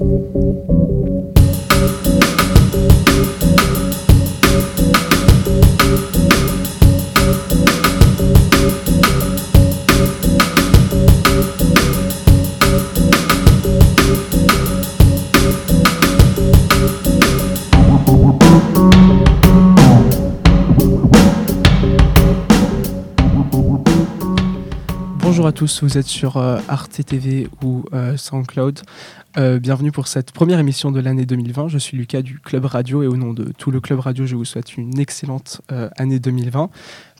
thank you tous, vous êtes sur euh, Arte TV ou euh, SoundCloud. Euh, bienvenue pour cette première émission de l'année 2020. Je suis Lucas du Club Radio et au nom de tout le Club Radio, je vous souhaite une excellente euh, année 2020.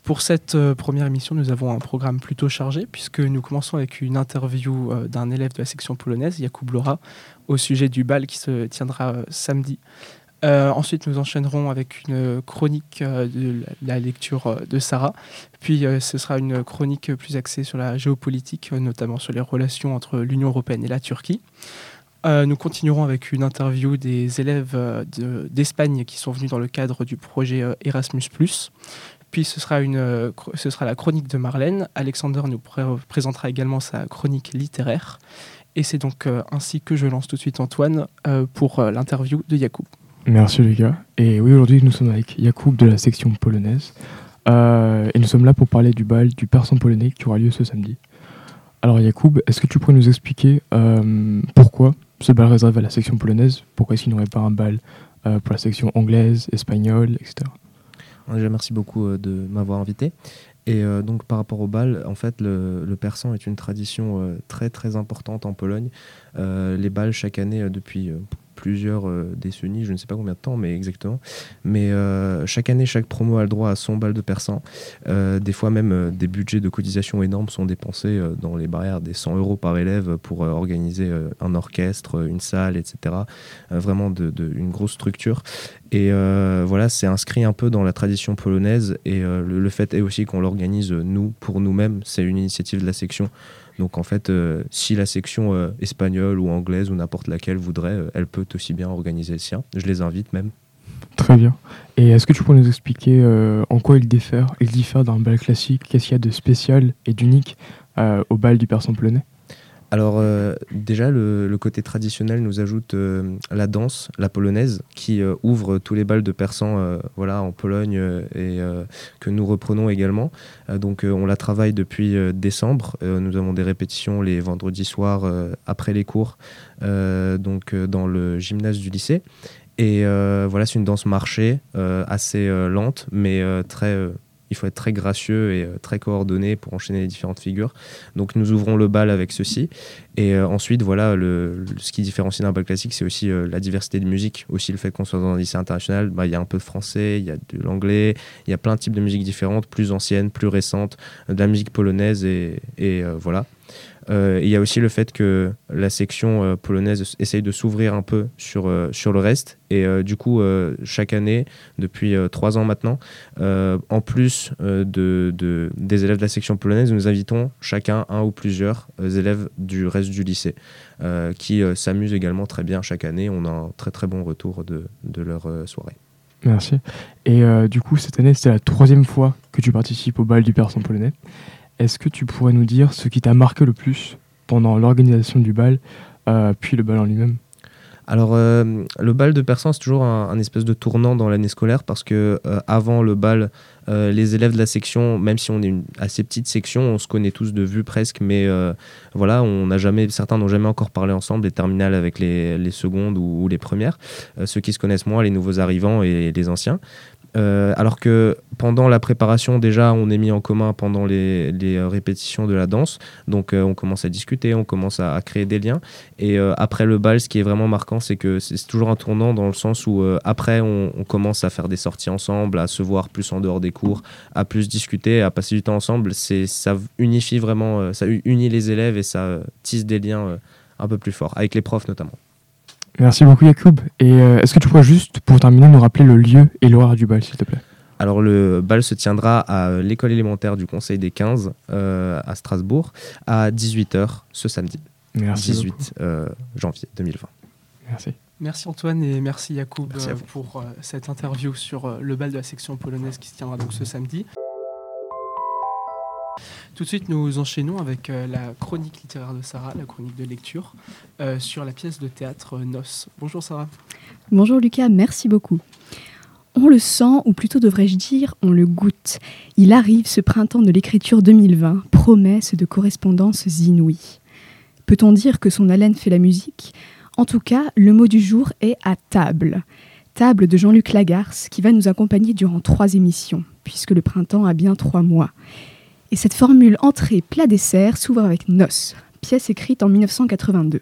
Pour cette première émission, nous avons un programme plutôt chargé puisque nous commençons avec une interview d'un élève de la section polonaise, Jakub Lora, au sujet du bal qui se tiendra samedi. Euh, ensuite, nous enchaînerons avec une chronique euh, de la lecture euh, de Sarah. Puis, ce sera une chronique plus axée sur la géopolitique, notamment sur les relations entre l'Union européenne et la Turquie. Nous continuerons avec une interview des élèves de- d'Espagne qui sont venus dans le cadre du projet Erasmus+. Puis ce sera, une, ce sera la chronique de Marlène. Alexander nous pré- présentera également sa chronique littéraire. Et c'est donc ainsi que je lance tout de suite Antoine pour l'interview de Yacoub. Merci les gars. Et oui, aujourd'hui nous sommes avec Jakub de la section polonaise. Euh, et nous sommes là pour parler du bal du persan polonais qui aura lieu ce samedi. Alors Jakub, est-ce que tu pourrais nous expliquer euh, pourquoi ce bal réservé à la section polonaise? Pourquoi est-ce qu'il n'y aurait pas un bal euh, pour la section anglaise, espagnole, etc. Déjà, merci beaucoup de m'avoir invité. Et donc, par rapport au bal, en fait, le, persan est une tradition très très importante en Pologne. Les bals, chaque année, depuis plusieurs euh, décennies, je ne sais pas combien de temps, mais exactement. Mais euh, chaque année, chaque promo a le droit à son bal de persan. Euh, des fois, même des budgets de cotisation énormes sont dépensés dans les barrières des 100 euros par élève pour organiser un orchestre, une salle, etc. Vraiment une grosse structure. Et voilà, c'est inscrit un peu dans la tradition polonaise. Et le, fait est aussi qu'on l'organise nous, pour nous-mêmes. C'est une initiative de la section. Donc en fait, euh, si la section euh, espagnole ou anglaise ou n'importe laquelle voudrait, euh, elle peut aussi bien organiser le sien. Je les invite même. Très bien. Et est-ce que tu pourrais nous expliquer en quoi il diffère, il diffère d'un bal classique? Qu'est-ce qu'il y a de spécial et d'unique au bal du persan polonais? Alors euh, déjà, le, côté traditionnel nous ajoute euh, la danse, la polonaise, qui euh, ouvre tous les bals de persan voilà, en Pologne et que nous reprenons également. Donc on la travaille depuis décembre. Nous avons des répétitions les vendredis soirs après les cours, donc dans le gymnase du lycée. Et voilà, c'est une danse marchée, assez lente, mais très... il faut être très gracieux et euh, très coordonné pour enchaîner les différentes figures. Donc nous ouvrons le bal avec ceci. Et euh, ensuite, voilà, le, ce qui différencie d'un bal classique, c'est aussi euh, la diversité de musique. Aussi le fait qu'on soit dans un lycée international, bah, il y a un peu de français, il y a de l'anglais, il y a plein de types de musiques différentes, plus anciennes, plus récentes, de la musique polonaise et, voilà. Euh, Il y a aussi le fait que la section euh, polonaise essaye de s'ouvrir un peu sur, euh, sur le reste. Et du coup, chaque année, depuis trois ans maintenant, en plus de, de- des élèves de la section polonaise, nous invitons chacun un ou plusieurs élèves du reste du lycée qui s'amusent également très bien chaque année. On a un très très bon retour de, de leur soirée. Merci. Et du coup, cette année, c'était la troisième fois que tu participes au bal du persan polonais. Est-ce que tu pourrais nous dire ce qui t'a marqué le plus pendant l'organisation du bal, euh, puis le bal en lui-même? Alors, euh, le bal de persan, c'est toujours un, espèce de tournant dans l'année scolaire parce que euh, avant le bal, les élèves de la section, même si on est une assez petite section, on se connaît tous de vue presque, mais voilà, on n'a jamais, certains n'ont jamais encore parlé ensemble, les terminales avec les, secondes ou, les premières, ceux qui se connaissent moins, les nouveaux arrivants et les anciens. Euh, alors que pendant la préparation, déjà, on est mis en commun pendant les, euh, répétitions de la danse. Donc, euh, on commence à discuter, on commence à, créer des liens. Et après le bal, ce qui est vraiment marquant, c'est que c'est toujours un tournant dans le sens où après, on, on commence à faire des sorties ensemble, à se voir plus en dehors des cours, à plus discuter, à passer du temps ensemble. Ça unifie vraiment, ça unit les élèves et ça tisse des liens un peu plus forts avec les profs notamment. Merci beaucoup, Yacoub. Et euh, est-ce que tu pourrais juste, pour terminer, nous rappeler le lieu et l'horaire du bal, s'il te plaît? Alors le bal se tiendra à l'école élémentaire du Conseil des 15 euh, à Strasbourg à 18h ce samedi, Merci. 18 beaucoup. euh, janvier 2020. Merci. Merci Antoine et merci Yacoub Merci pour euh, cette interview sur euh, le bal de la section polonaise qui se tiendra donc ce samedi. Tout de suite, nous enchaînons avec euh, la chronique littéraire de Sarah, la chronique de lecture, euh, sur la pièce de théâtre euh, Nos. Bonjour Sarah. Bonjour Lucas, merci beaucoup. On le sent, ou plutôt devrais-je dire, on le goûte. Il arrive ce printemps de l'écriture 2020, promesse de correspondances inouïes. Peut-on dire que son haleine fait la musique? En tout cas, le mot du jour est à table. Table de Jean-Luc Lagarce, qui va nous accompagner durant trois émissions, puisque le printemps a bien trois mois. Et cette formule entrée plat dessert s'ouvre avec Nos, pièce écrite en 1982.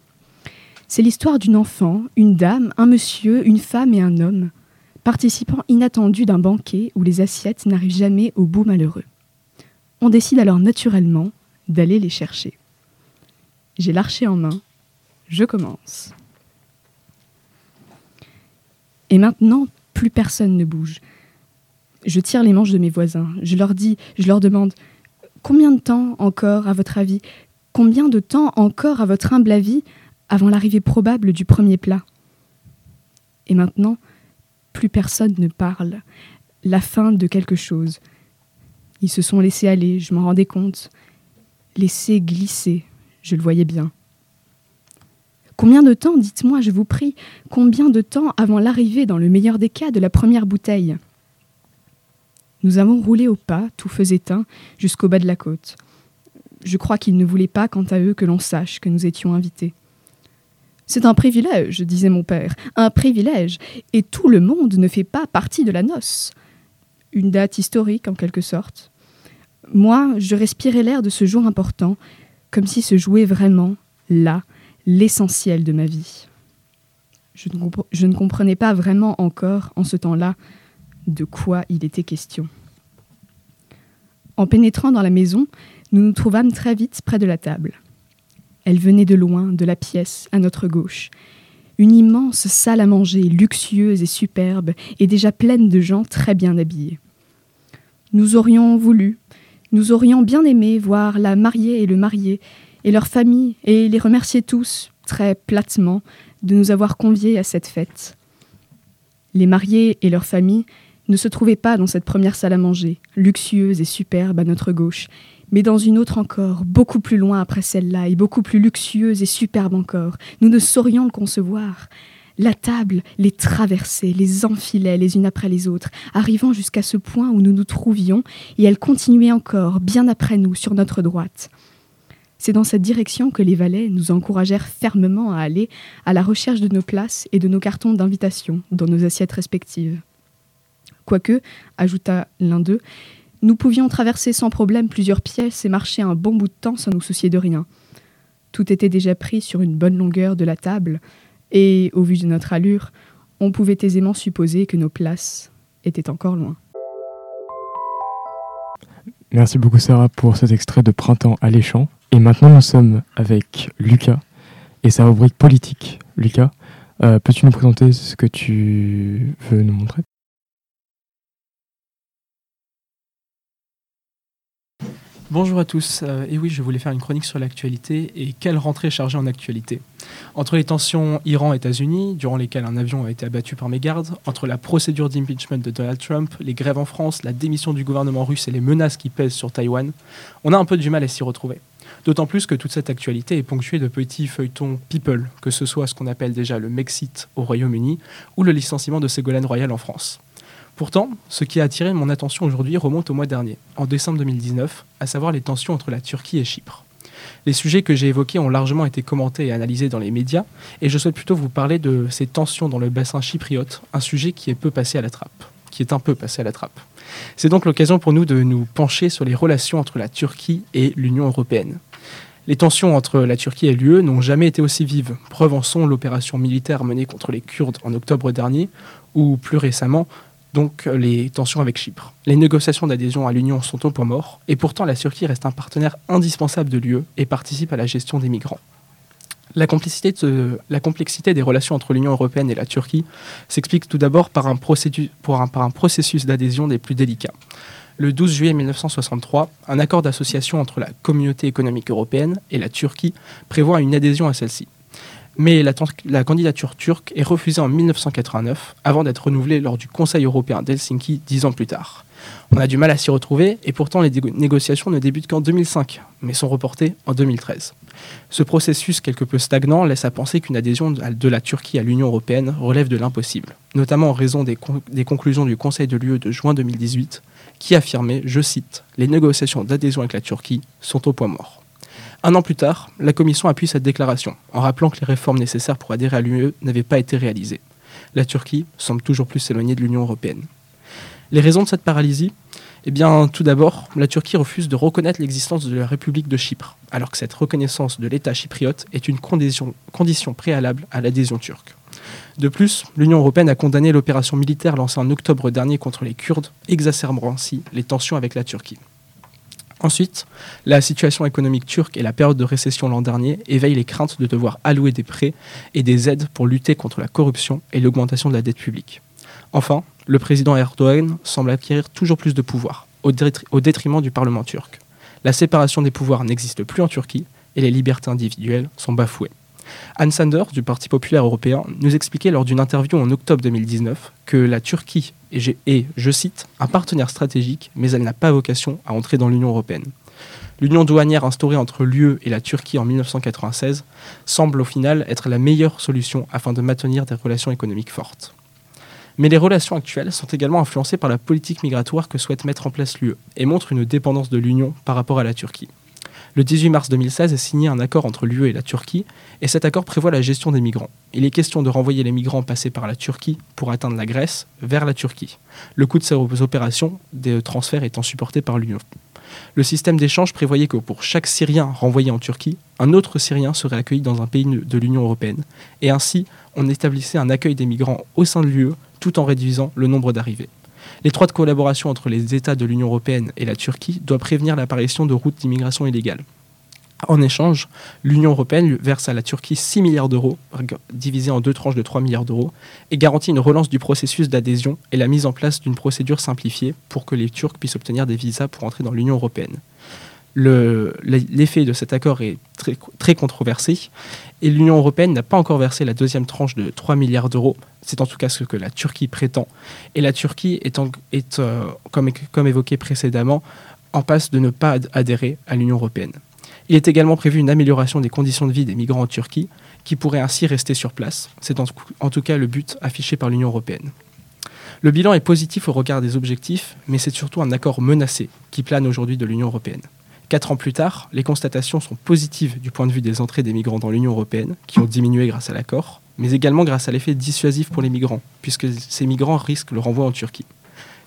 C'est l'histoire d'une enfant, une dame, un monsieur, une femme et un homme, participant inattendu d'un banquet où les assiettes n'arrivent jamais au bout malheureux. On décide alors naturellement d'aller les chercher. J'ai l'archer en main, je commence. Et maintenant, plus personne ne bouge. Je tire les manches de mes voisins, je leur dis, je leur demande Combien de temps encore, à votre avis Combien de temps encore, à votre humble avis, avant l'arrivée probable du premier plat? Et maintenant, plus personne ne parle. La fin de quelque chose. Ils se sont laissés aller, je m'en rendais compte. Laissés glisser, je le voyais bien. Combien de temps, dites-moi, je vous prie, combien de temps avant l'arrivée, dans le meilleur des cas, de la première bouteille? Nous avons roulé au pas, tout feu éteint, jusqu'au bas de la côte. Je crois qu'ils ne voulaient pas, quant à eux, que l'on sache que nous étions invités. C'est un privilège, disait mon père, un privilège, et tout le monde ne fait pas partie de la noce. Une date historique, en quelque sorte. Moi, je respirais l'air de ce jour important, comme si se jouait vraiment, là, l'essentiel de ma vie. Je ne, comprenais pas vraiment encore, en ce temps-là, de quoi il était question. En pénétrant dans la maison, nous nous trouvâmes très vite près de la table. Elle venait de loin, de la pièce, à notre gauche. Une immense salle à manger, luxueuse et superbe, et déjà pleine de gens très bien habillés. Nous aurions voulu, nous aurions bien aimé voir la mariée et le marié, et leur famille, et les remercier tous, très platement, de nous avoir conviés à cette fête. Les mariés et leurs familles ne se trouvaient pas dans cette première salle à manger, luxueuse et superbe à notre gauche, mais dans une autre encore, beaucoup plus loin après celle-là, et beaucoup plus luxueuse et superbe encore. Nous ne saurions le concevoir. La table les traversait, les enfilait les unes après les autres, arrivant jusqu'à ce point où nous nous trouvions, et elle continuait encore, bien après nous, sur notre droite. C'est dans cette direction que les valets nous encouragèrent fermement à aller à la recherche de nos places et de nos cartons d'invitation dans nos assiettes respectives. Quoique, ajouta l'un d'eux, nous pouvions traverser sans problème plusieurs pièces et marcher un bon bout de temps sans nous soucier de rien. Tout était déjà pris sur une bonne longueur de la table, et, au vu de notre allure, on pouvait aisément supposer que nos places étaient encore loin. Merci beaucoup Sarah pour cet extrait de Printemps alléchant. Et maintenant nous sommes avec Lucas et sa rubrique politique. Lucas, euh, peux-tu nous présenter ce que tu veux nous montrer? Bonjour à tous. Euh, et oui, je voulais faire une chronique sur l'actualité et quelle rentrée chargée en actualité. Entre les tensions Iran-États-Unis, durant lesquelles un avion a été abattu par mes gardes, entre la procédure d'impeachment de Donald Trump, les grèves en France, la démission du gouvernement russe et les menaces qui pèsent sur Taïwan, on a un peu du mal à s'y retrouver. D'autant plus que toute cette actualité est ponctuée de petits feuilletons people, que ce soit ce qu'on appelle déjà le Mexit au Royaume-Uni ou le licenciement de Ségolène Royal en France. Pourtant, ce qui a attiré mon attention aujourd'hui remonte au mois dernier, en décembre 2019, à savoir les tensions entre la Turquie et Chypre. Les sujets que j'ai évoqués ont largement été commentés et analysés dans les médias, et je souhaite plutôt vous parler de ces tensions dans le bassin chypriote, un sujet qui est peu passé à la trappe, qui est un peu passé à la trappe. C'est donc l'occasion pour nous de nous pencher sur les relations entre la Turquie et l'Union européenne. Les tensions entre la Turquie et l'UE n'ont jamais été aussi vives. Preuve en sont l'opération militaire menée contre les Kurdes en octobre dernier, ou plus récemment donc les tensions avec Chypre. Les négociations d'adhésion à l'Union sont au point mort, et pourtant la Turquie reste un partenaire indispensable de l'UE et participe à la gestion des migrants. La, complexité des relations entre l'Union européenne et la Turquie s'explique tout d'abord par, par un processus d'adhésion des plus délicats. Le 12 juillet 1963, un accord d'association entre la Communauté économique européenne et la Turquie prévoit une adhésion à celle-ci. Mais la, candidature turque est refusée en 1989 avant d'être renouvelée lors du Conseil européen d'Helsinki dix ans plus tard. On a du mal à s'y retrouver et pourtant les négociations ne débutent qu'en 2005, mais sont reportées en 2013. Ce processus quelque peu stagnant laisse à penser qu'une adhésion de la Turquie à l'Union européenne relève de l'impossible, notamment en raison des, des conclusions du Conseil de l'UE de juin 2018 qui affirmait, je cite, Les négociations d'adhésion avec la Turquie sont au point mort. Un an plus tard, la Commission appuie cette déclaration, en rappelant que les réformes nécessaires pour adhérer à l'UE n'avaient pas été réalisées. La Turquie semble toujours plus s'éloigner de l'Union européenne. Les raisons de cette paralysie? Eh bien, tout d'abord, la Turquie refuse de reconnaître l'existence de la République de Chypre, alors que cette reconnaissance de l'État chypriote est une condition, condition préalable à l'adhésion turque. De plus, l'Union européenne a condamné l'opération militaire lancée en octobre dernier contre les Kurdes, exacerbant ainsi les tensions avec la Turquie. Ensuite, la situation économique turque et la période de récession l'an dernier éveillent les craintes de devoir allouer des prêts et des aides pour lutter contre la corruption et l'augmentation de la dette publique. Enfin, le président Erdogan semble acquérir toujours plus de pouvoir, au, détriment du Parlement turc. La séparation des pouvoirs n'existe plus en Turquie et les libertés individuelles sont bafouées. Anne Sanders, du Parti populaire européen, nous expliquait lors d'une interview en octobre 2019 que la Turquie est, je cite, un partenaire stratégique, mais elle n'a pas vocation à entrer dans l'Union européenne. L'union douanière instaurée entre l'UE et la Turquie en 1996 semble au final être la meilleure solution afin de maintenir des relations économiques fortes. Mais les relations actuelles sont également influencées par la politique migratoire que souhaite mettre en place l'UE et montrent une dépendance de l'Union par rapport à la Turquie. Le 18 mars 2016 est signé un accord entre l'UE et la Turquie, et cet accord prévoit la gestion des migrants. Il est question de renvoyer les migrants passés par la Turquie pour atteindre la Grèce vers la Turquie. Le coût de ces opérations des transferts étant supporté par l'Union. Le système d'échange prévoyait que pour chaque Syrien renvoyé en Turquie, un autre Syrien serait accueilli dans un pays de l'Union européenne. Et ainsi, on établissait un accueil des migrants au sein de l'UE tout en réduisant le nombre d'arrivées. L'étroite collaboration entre les États de l'Union européenne et la Turquie doit prévenir l'apparition de routes d'immigration illégales. En échange, l'Union européenne verse à la Turquie 6 milliards d'euros, divisés en deux tranches de 3 milliards d'euros, et garantit une relance du processus d'adhésion et la mise en place d'une procédure simplifiée pour que les Turcs puissent obtenir des visas pour entrer dans l'Union européenne l'effet de cet accord est très, controversé et l'Union européenne n'a pas encore versé la deuxième tranche de 3 milliards d'euros. C'est en tout cas ce que la Turquie prétend. Et la Turquie est, euh, comme, évoqué précédemment, en passe de ne pas adhérer à l'Union européenne. Il est également prévu une amélioration des conditions de vie des migrants en Turquie, qui pourraient ainsi rester sur place. C'est en tout cas le but affiché par l'Union européenne. Le bilan est positif au regard des objectifs, mais c'est surtout un accord menacé qui plane aujourd'hui de l'Union européenne. Quatre ans plus tard, les constatations sont positives du point de vue des entrées des migrants dans l'Union européenne, qui ont diminué grâce à l'accord, mais également grâce à l'effet dissuasif pour les migrants, puisque ces migrants risquent le renvoi en Turquie.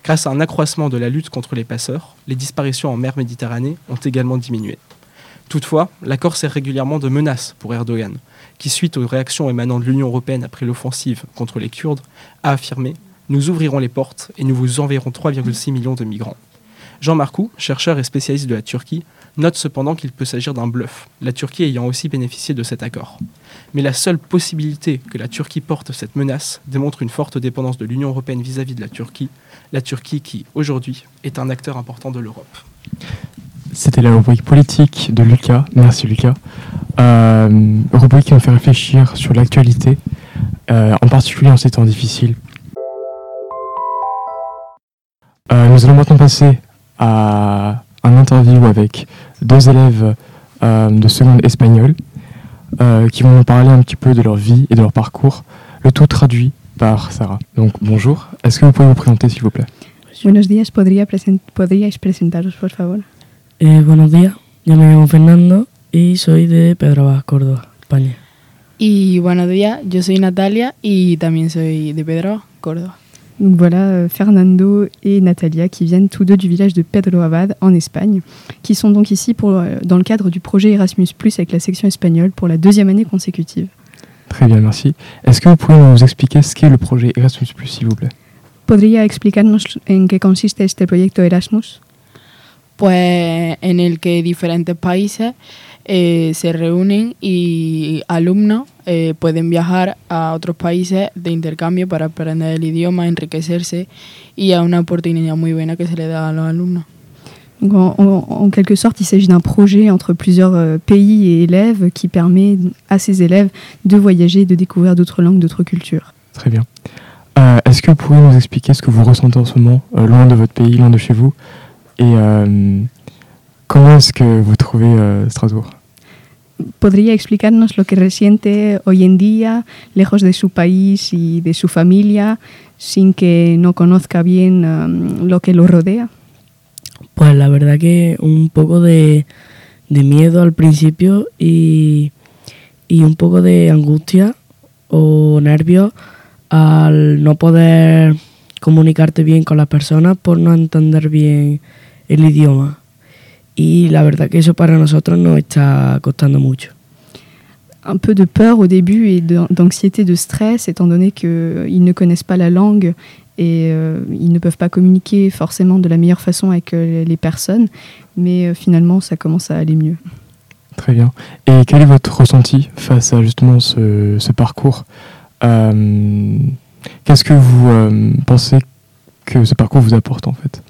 Grâce à un accroissement de la lutte contre les passeurs, les disparitions en mer Méditerranée ont également diminué. Toutefois, l'accord sert régulièrement de menace pour Erdogan, qui, suite aux réactions émanant de l'Union européenne après l'offensive contre les Kurdes, a affirmé Nous ouvrirons les portes et nous vous enverrons 3,6 millions de migrants. Jean Marcoux, chercheur et spécialiste de la Turquie, note cependant qu'il peut s'agir d'un bluff, la Turquie ayant aussi bénéficié de cet accord. Mais la seule possibilité que la Turquie porte cette menace démontre une forte dépendance de l'Union européenne vis-à-vis de la Turquie, la Turquie qui, aujourd'hui, est un acteur important de l'Europe. C'était la rubrique politique de Lucas. Merci Lucas. Euh, rubrique qui nous fait réfléchir sur l'actualité, euh, en particulier en ces temps difficiles. Euh, nous allons maintenant passer à un interview avec deux élèves euh, de seconde espagnole euh, qui vont nous parler un petit peu de leur vie et de leur parcours, le tout traduit par Sarah. Donc bonjour, est-ce que vous pouvez vous présenter s'il vous plaît? Buenos días, ¿podría present ¿podríais presentaros por favor? Eh, buenos días, yo me llamo Fernando y soy de Pedraba, Córdoba, España. Y buenos días, yo soy Natalia y también soy de Pedraba, Córdoba. Donc voilà, euh, Fernando et Natalia qui viennent tous deux du village de Pedro Abad en Espagne, qui sont donc ici pour, euh, dans le cadre du projet Erasmus avec la section espagnole pour la deuxième année consécutive. Très bien, merci. Est-ce que vous pouvez nous expliquer ce qu'est le projet Erasmus s'il vous plaît? ¿Podría explicarnos en qué consiste este proyecto Erasmus? Pues en el que diferentes países eh, se reúnen y alumnos eh, pueden viajar a otros países de intercambio para aprender el idioma, enriquecerse y a una oportunidad muy buena que se le da a los alumnos. Donc en, en- en quelque sorte, il s'agit d'un projet entre plusieurs euh, pays et élèves qui permet à ces élèves de voyager, de découvrir d'autres langues, d'autres cultures. Très bien. Euh, Est-ce que vous pourriez nous expliquer ce que vous ressentez en ce moment, euh, loin de votre pays, loin de chez vous Et euh, comment est-ce que vous trouvez euh, Strasbourg ¿Podría explicarnos lo que resiente hoy en día, lejos de su país y de su familia, sin que no conozca bien um, lo que lo rodea? Pues la verdad que un poco de, de miedo al principio y, y un poco de angustia o nervios al no poder comunicarte bien con las personas por no entender bien el idioma. Y la verdad que eso para nosotros nos está costando mucho. Un peu de peur au début et d'anxiété, de stress, étant donné qu'ils ne connaissent pas la langue et euh, ils ne peuvent pas communiquer forcément de la meilleure façon avec euh, les personnes. Mais euh, finalement, ça commence à aller mieux. Très bien. Et quel est votre ressenti face à justement ce, ce parcours? Euh, Qu'est-ce que vous euh, pensez que ce parcours vous apporte en fait?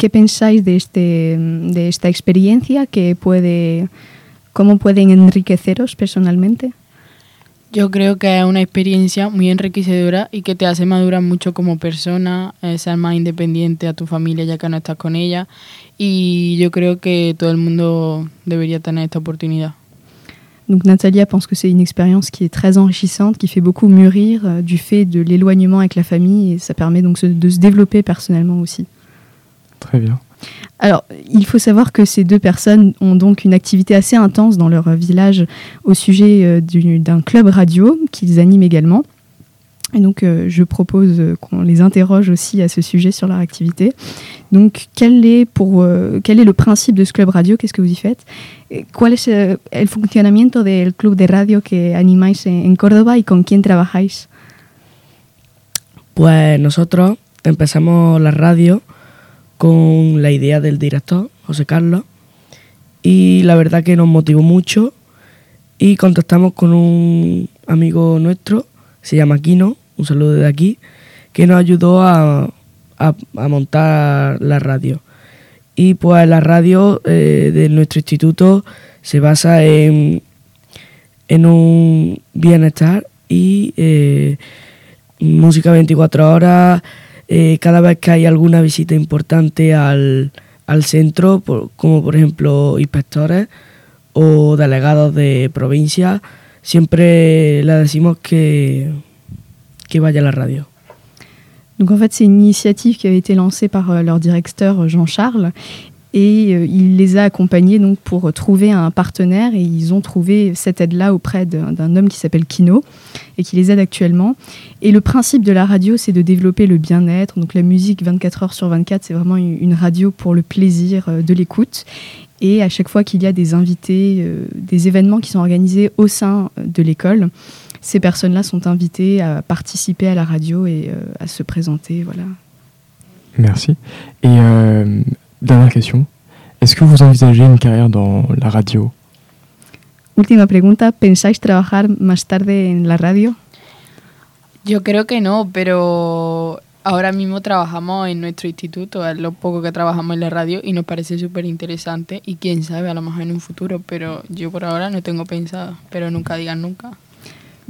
¿Qué pensáis de, este, de esta experiencia que puede, cómo pueden enriqueceros personalmente? Yo creo que es una experiencia muy enriquecedora y que te hace madurar mucho como persona, eh, ser más independiente a tu familia ya que no estás con ella. Y yo creo que todo el mundo debería tener esta oportunidad. Donc Natalia pense que c'est une expérience qui est très enrichissante, qui fait beaucoup mûrir euh, du fait de l'éloignement avec la famille et ça permet donc se- de se développer personnellement aussi. Très bien. Alors, il faut savoir que ces deux personnes ont donc une activité assez intense dans leur village au sujet euh, du- d'un club radio qu'ils animent également. Et donc, euh, je propose euh, qu'on les interroge aussi à ce sujet sur leur activité. Donc, quel est, pour, euh, quel est le principe de ce club radio? Qu'est-ce que vous y faites? Eh, ¿Cuál es eh, el funcionamiento del club de radio que animáis en, en Córdoba y con quién trabajáis? Pues nosotros empezamos la radio con la idea del director, José Carlos, y la verdad que nos motivó mucho y contactamos con un amigo nuestro, se llama Kino, un saludo de aquí, que nos ayudó a montar la radio. Y pues la radio eh, de nuestro instituto se basa en, en un bienestar y eh, música 24 horas, eh, cada vez que hay alguna visita importante al, al centro, por- como por ejemplo inspectores o delegados de provincia, siempre le decimos que, que vaya a la radio. Donc en fait, c'est une initiative qui avait été lancée par euh, leur directeur euh, Jean-Charles et euh, il les a accompagnés donc pour euh, trouver un partenaire et ils ont trouvé cette aide-là auprès d'un homme qui s'appelle Kino et qui les aide actuellement. Et le principe de la radio, c'est de développer le bien-être. Donc la musique 24 heures sur 24, c'est vraiment une radio pour le plaisir euh, de l'écoute. Et à chaque fois qu'il y a des invités, des événements qui sont organisés au sein de l'école, ces personnes-là sont invitées à participer à la radio et à se présenter. Voilà. Merci. Et dernière question. Est-ce que vous envisagez une carrière dans la radio Última pregunta, ¿pensáis trabajar más tarde en la radio? Yo creo que no, pero ahora mismo trabajamos en nuestro instituto, es lo poco que trabajamos en la radio y nos parece súper interesante y quién sabe, a lo mejor en un futuro, pero yo por ahora no tengo pensado, pero nunca digan nunca.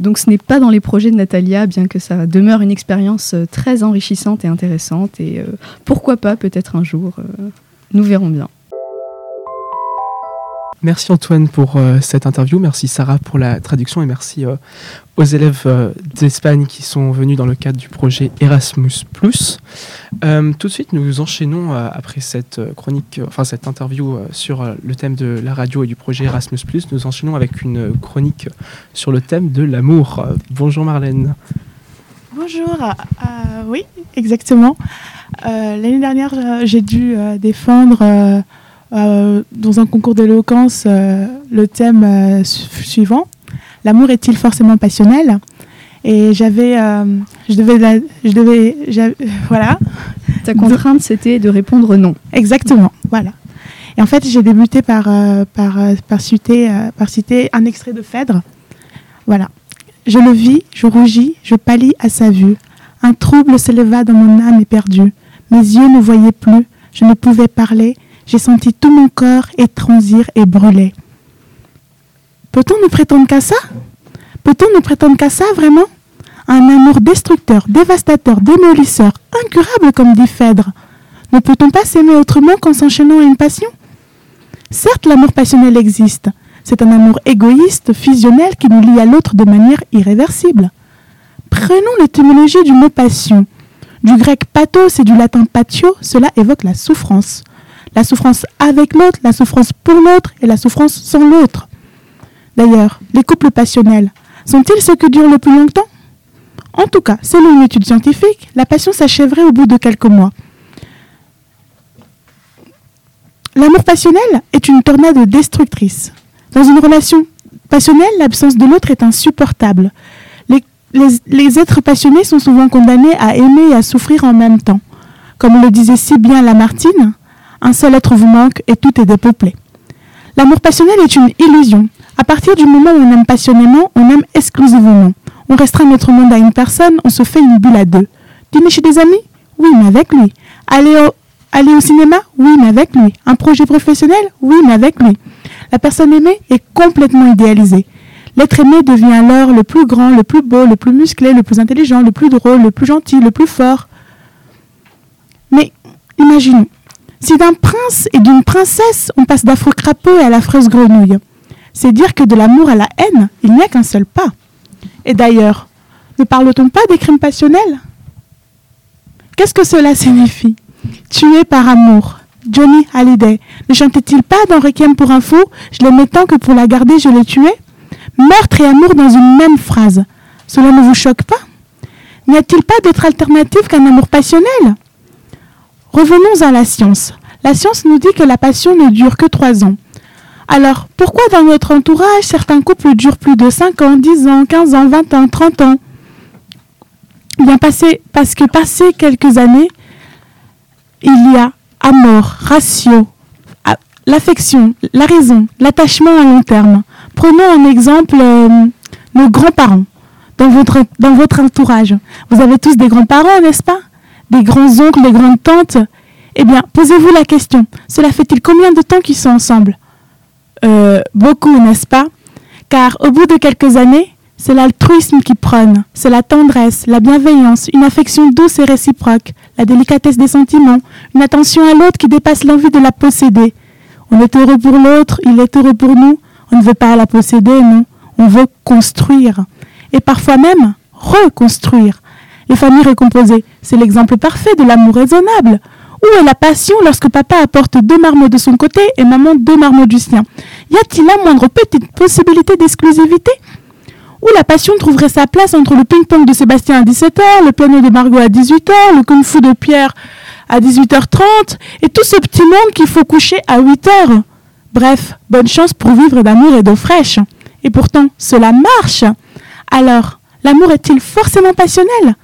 Donc ce n'est pas dans les projets de Natalia, bien que ça demeure une expérience euh, très enrichissante et intéressante. Et euh, pourquoi pas, peut-être un jour, euh, nous verrons bien. Merci Antoine pour euh, cette interview, merci Sarah pour la traduction et merci euh, aux élèves euh, d'Espagne qui sont venus dans le cadre du projet Erasmus+. Tout de suite, nous enchaînons après cette chronique, enfin cette interview sur le thème de la radio et du projet Erasmus+. Nous enchaînons avec une chronique sur le thème de l'amour. Bonjour Marlène. Bonjour, oui, exactement. L'année dernière, j'ai dû défendre euh, dans un concours d'éloquence euh, le thème euh, su- suivant L'amour est-il forcément passionnel? Et j'avais, je devais, la- je devais, voilà, Ta contrainte, c'était de répondre non. exactement, voilà. Et en fait, j'ai débuté par par par citer par citer un extrait de Phèdre. Voilà. Je le vis, je rougis, je pâlis à sa vue. Un trouble s'éleva dans mon âme éperdue. Mes yeux ne voyaient plus, je ne pouvais parler. J'ai senti tout mon corps étransir et brûler. Peut-on ne prétendre qu'à ça? Peut-on ne prétendre qu'à ça, vraiment? Un amour destructeur, dévastateur, démolisseur, incurable, comme dit Phèdre. Ne peut-on pas s'aimer autrement qu'en s'enchaînant à une passion? Certes, l'amour passionnel existe. C'est un amour égoïste, fusionnel, qui nous lie à l'autre de manière irréversible. Prenons l'étymologie du mot passion. Du grec pathos et du latin patio, cela évoque la souffrance. La souffrance avec l'autre, la souffrance pour l'autre et la souffrance sans l'autre. D'ailleurs, les couples passionnels sont-ils ceux qui durent le plus longtemps? En tout cas, selon une étude scientifique, la passion s'achèverait au bout de quelques mois. L'amour passionnel est une tornade destructrice. Dans une relation passionnelle, l'absence de l'autre est insupportable. Les, êtres passionnés sont souvent condamnés à aimer et à souffrir en même temps. Comme le disait si bien Lamartine, un seul être vous manque et tout est dépeuplé. L'amour passionnel est une illusion. À partir du moment où on aime passionnément, on aime exclusivement. On restreint notre monde à une personne, on se fait une bulle à deux. Dîner chez des amis? Oui, mais avec lui. Aller au, cinéma? Oui, mais avec lui. Un projet professionnel? Oui, mais avec lui. La personne aimée est complètement idéalisée. L'être aimé devient alors le plus grand, le plus beau, le plus musclé, le plus intelligent, le plus drôle, le plus gentil, le plus fort. Mais imaginons, si d'un prince et d'une princesse on passe d'affreux crapaud à l'affreuse grenouille, c'est dire que de l'amour à la haine, il n'y a qu'un seul pas. Et d'ailleurs, ne parle-t-on pas des crimes passionnels? Qu'est-ce que cela signifie? Tuer par amour, Johnny Hallyday ne chantait-il pas dans Requiem pour un fou Je l'aimais tant que pour la garder, je l'ai tué? Meurtre et amour dans une même phrase. Cela ne vous choque pas? N'y a-t-il pas d'autre alternative qu'un amour passionnel? Revenons à la science. La science nous dit que la passion ne dure que trois ans. Alors, pourquoi dans notre entourage certains couples durent plus de 5 ans, 10 ans, 15 ans, 20 ans, 30 ans? Bien passé, parce que passé quelques années, il y a amour, ratio, l'affection, la raison, l'attachement à long terme. Prenons en exemple euh, nos grands-parents dans votre entourage. Vous avez tous des grands-parents, n'est-ce pas? Des grands-oncles, des grandes-tantes Eh bien, posez-vous la question. Cela fait-il combien de temps qu'ils sont ensemble? Euh, Beaucoup, n'est-ce pas? Car au bout de quelques années, c'est l'altruisme qui prône, c'est la tendresse, la bienveillance, une affection douce et réciproque, la délicatesse des sentiments, une attention à l'autre qui dépasse l'envie de la posséder. On est heureux pour l'autre, il est heureux pour nous. On ne veut pas la posséder, non. On veut construire. Et parfois même reconstruire. Les familles recomposées, c'est l'exemple parfait de l'amour raisonnable. Où est la passion lorsque papa apporte deux marmots de son côté et maman deux marmots du sien? Y a-t-il la moindre petite possibilité d'exclusivité? Où la passion trouverait sa place entre le ping-pong de Sébastien à 17h, le piano de Margot à 18h, le kung-fu de Pierre à 18h30 et tout ce petit monde qu'il faut coucher à 8h. Bref, bonne chance pour vivre d'amour et d'eau fraîche. Et pourtant, cela marche. Alors, l'amour est-il forcément passionnel?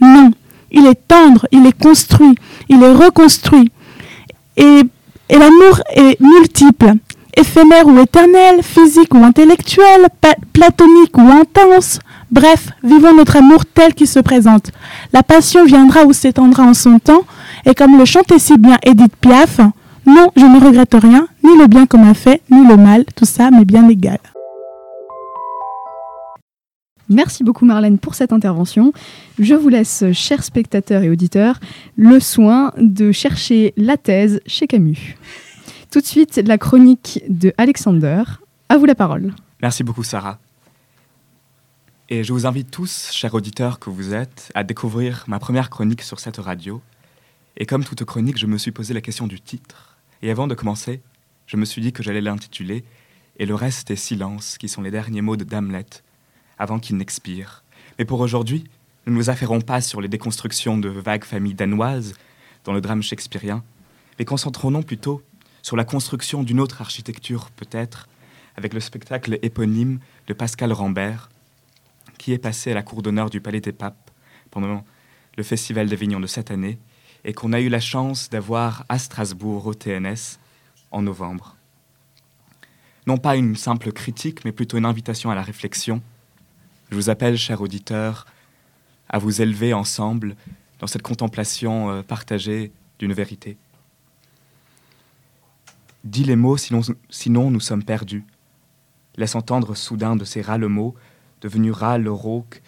Non, il est tendre, il est construit, il est reconstruit. Et, l'amour est multiple éphémère ou éternel, physique ou intellectuel, platonique ou intense. Bref, vivons notre amour tel qu'il se présente. La passion viendra ou s'étendra en son temps, et comme le chantait si bien Edith Piaf, non, je ne regrette rien, ni le bien comme un fait, ni le mal, tout ça m'est bien égal. Merci beaucoup Marlène pour cette intervention. Je vous laisse, chers spectateurs et auditeurs, le soin de chercher la thèse chez Camus. Tout de suite, la chronique de Alexander. À vous la parole. Merci beaucoup, Sarah. Et je vous invite tous, chers auditeurs que vous êtes, à découvrir ma première chronique sur cette radio. Et comme toute chronique, je me suis posé la question du titre. Et avant de commencer, je me suis dit que j'allais l'intituler Et le reste est silence, qui sont les derniers mots de Damlet, avant qu'il n'expire. Mais pour aujourd'hui, nous ne nous affairons pas sur les déconstructions de vagues familles danoises dans le drame shakespearien, mais concentrons-nous plutôt sur la construction d'une autre architecture peut-être, avec le spectacle éponyme de Pascal Rambert, qui est passé à la cour d'honneur du Palais des Papes pendant le Festival d'Avignon de cette année, et qu'on a eu la chance d'avoir à Strasbourg au TNS en novembre. Non pas une simple critique, mais plutôt une invitation à la réflexion. Je vous appelle, chers auditeurs, à vous élever ensemble dans cette contemplation euh, partagée d'une vérité. dis les mots, sinon, nous sommes perdus. Laisse entendre soudain de ces râles-mots, devenus râles rauques,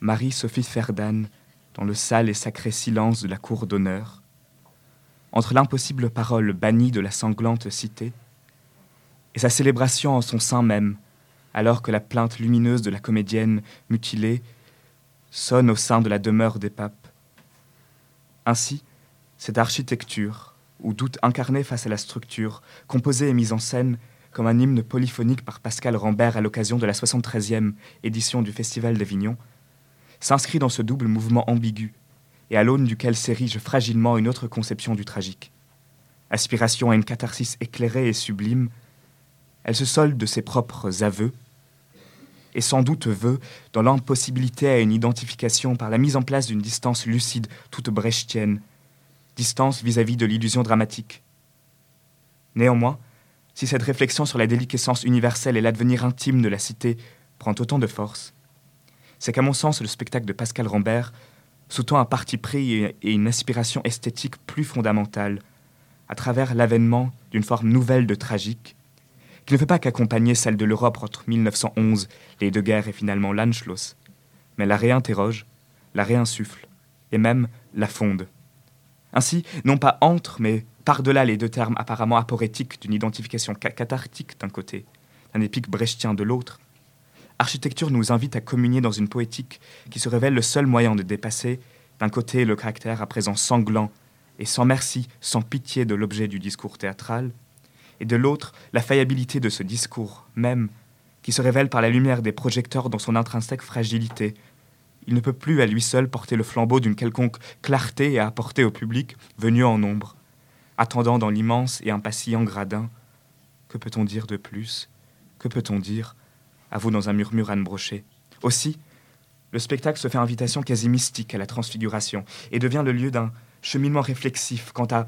Marie-Sophie Ferdan, dans le sale et sacré silence de la cour d'honneur. Entre l'impossible parole bannie de la sanglante cité, et sa célébration en son sein même, alors que la plainte lumineuse de la comédienne mutilée sonne au sein de la demeure des papes. Ainsi, cette architecture, ou doute incarné face à la structure, composée et mise en scène comme un hymne polyphonique par Pascal Rambert à l'occasion de la 73e édition du Festival d'Avignon, s'inscrit dans ce double mouvement ambigu, et à l'aune duquel s'érige fragilement une autre conception du tragique. Aspiration à une catharsis éclairée et sublime, elle se solde de ses propres aveux, et sans doute veut, dans l'impossibilité à une identification par la mise en place d'une distance lucide, toute brechtienne, distance vis-à-vis de l'illusion dramatique. Néanmoins, si cette réflexion sur la déliquescence universelle et l'advenir intime de la cité prend autant de force, c'est qu'à mon sens, le spectacle de Pascal Rambert sous-tend un parti pris et une aspiration esthétique plus fondamentale, à travers l'avènement d'une forme nouvelle de tragique, qui ne fait pas qu'accompagner celle de l'Europe entre 1911, les deux guerres et finalement l'Anschluss, mais la réinterroge, la réinsuffle, et même la fonde. Ainsi, non pas entre, mais par-delà les deux termes apparemment aporétiques d'une identification cathartique d'un côté, d'un épique brechtien de l'autre, architecture nous invite à communier dans une poétique qui se révèle le seul moyen de dépasser, d'un côté, le caractère à présent sanglant et sans merci, sans pitié de l'objet du discours théâtral, et de l'autre, la faillibilité de ce discours même, qui se révèle par la lumière des projecteurs dans son intrinsèque fragilité. Il ne peut plus à lui seul porter le flambeau d'une quelconque clarté et apporter au public, venu en nombre, attendant dans l'immense et impatient gradin. Que peut-on dire de plus? Que peut-on dire? À vous dans un murmure Anne Brochet. Aussi, le spectacle se fait invitation quasi mystique à la transfiguration et devient le lieu d'un cheminement réflexif quant à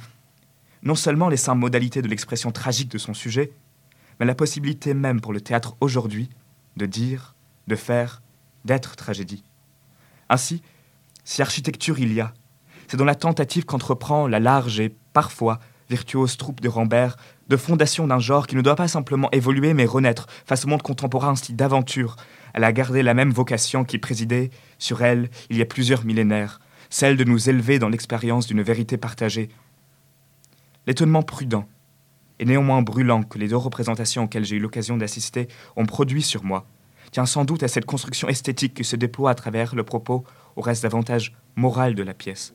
non seulement les simples modalités de l'expression tragique de son sujet, mais la possibilité même pour le théâtre aujourd'hui de dire, de faire, d'être tragédie. Ainsi, si architecture il y a, c'est dans la tentative qu'entreprend la large et parfois virtuose troupe de Rambert de fondation d'un genre qui ne doit pas simplement évoluer mais renaître face au monde contemporain style d'aventure. Elle a gardé la même vocation qui présidait sur elle il y a plusieurs millénaires, celle de nous élever dans l'expérience d'une vérité partagée. L'étonnement prudent et néanmoins brûlant que les deux représentations auxquelles j'ai eu l'occasion d'assister ont produit sur moi tient sans doute à cette construction esthétique qui se déploie à travers le propos au reste davantage moral de la pièce.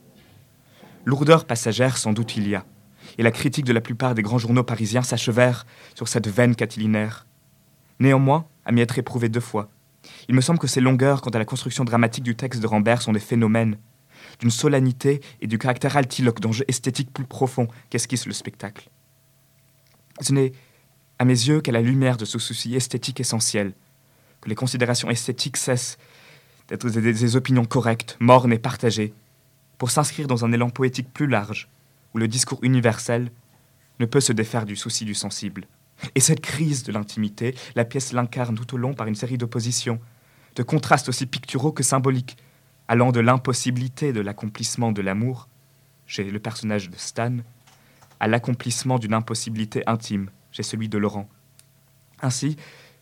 Lourdeur passagère sans doute il y a, et la critique de la plupart des grands journaux parisiens s'achevèrent sur cette veine catilinaire. Néanmoins, à m'y être éprouvé deux fois, il me semble que ces longueurs quant à la construction dramatique du texte de Rambert sont des phénomènes, d'une solennité et du caractère altiloque d'enjeu esthétique plus profond qu'esquisse le spectacle. Ce n'est, à mes yeux, qu'à la lumière de ce souci esthétique essentiel, que les considérations esthétiques cessent d'être des, des opinions correctes, mornes et partagées, pour s'inscrire dans un élan poétique plus large, où le discours universel ne peut se défaire du souci du sensible. Et cette crise de l'intimité, la pièce l'incarne tout au long par une série d'oppositions, de contrastes aussi picturaux que symboliques, allant de l'impossibilité de l'accomplissement de l'amour, chez le personnage de Stan, à l'accomplissement d'une impossibilité intime, chez celui de Laurent. Ainsi,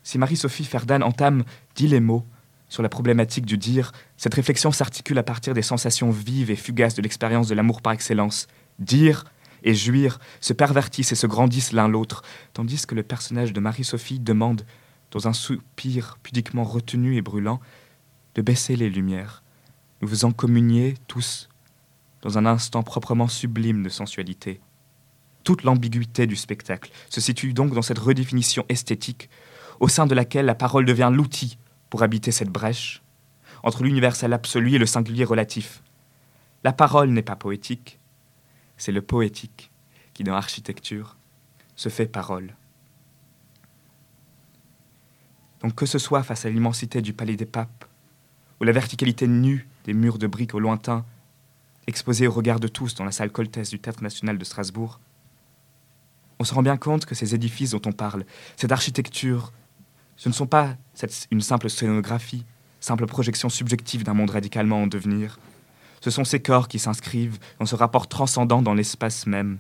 si Marie-Sophie Ferdan entame Dit les mots sur la problématique du dire, cette réflexion s'articule à partir des sensations vives et fugaces de l'expérience de l'amour par excellence, dire et jouir se pervertissent et se grandissent l'un l'autre, tandis que le personnage de Marie-Sophie demande, dans un soupir pudiquement retenu et brûlant, de baisser les lumières. Nous vous en communier tous dans un instant proprement sublime de sensualité. Toute l'ambiguïté du spectacle se situe donc dans cette redéfinition esthétique, au sein de laquelle la parole devient l'outil pour habiter cette brèche entre l'universel absolu et le singulier relatif. La parole n'est pas poétique, c'est le poétique qui, dans l'architecture, se fait parole. Donc que ce soit face à l'immensité du palais des papes, ou la verticalité nue des murs de briques au lointain, exposés au regard de tous dans la salle Coltès du Théâtre national de Strasbourg, on se rend bien compte que ces édifices dont on parle, cette architecture, ce ne sont pas une simple scénographie, simple projection subjective d'un monde radicalement en devenir, ce sont ces corps qui s'inscrivent dans ce rapport transcendant dans l'espace même.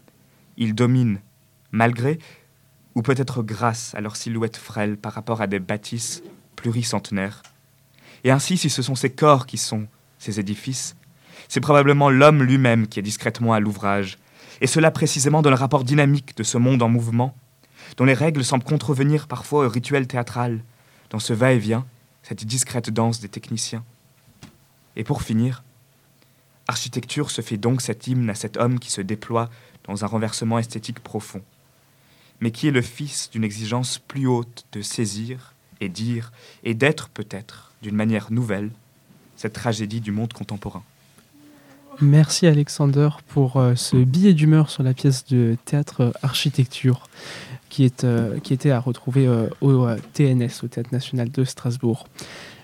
Ils dominent, malgré, ou peut-être grâce à leur silhouette frêle par rapport à des bâtisses pluricentenaires. Et ainsi, si ce sont ces corps qui sont ces édifices, c'est probablement l'homme lui-même qui est discrètement à l'ouvrage, et cela précisément dans le rapport dynamique de ce monde en mouvement, dont les règles semblent contrevenir parfois au rituel théâtral, dans ce va-et-vient, cette discrète danse des techniciens. Et pour finir, architecture se fait donc cet hymne à cet homme qui se déploie dans un renversement esthétique profond, mais qui est le fils d'une exigence plus haute de saisir et dire et d'être peut-être d'une manière nouvelle cette tragédie du monde contemporain. Merci Alexander pour euh, ce billet d'humeur sur la pièce de théâtre architecture qui, est, euh, qui était à retrouver euh, au TNS, au Théâtre National de Strasbourg.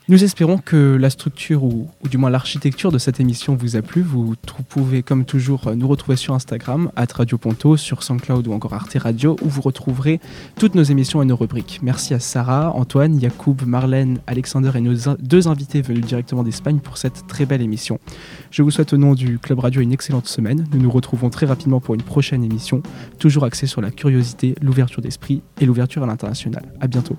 Nous espérons que la structure ou, du moins l'architecture de cette émission vous a plu. Vous pouvez comme toujours nous retrouver sur Instagram, à Radio sur SoundCloud ou encore Arte Radio, où vous retrouverez toutes nos émissions et nos rubriques. Merci à Sarah, Antoine, Yacoub, Marlène, Alexander et nos deux invités venus directement d'Espagne pour cette très belle émission. Je vous souhaite au nom du Club Radio une excellente semaine. Nous nous retrouvons très rapidement pour une prochaine émission, toujours axée sur la curiosité, l'ouverture d'esprit et l'ouverture à l'international. À bientôt.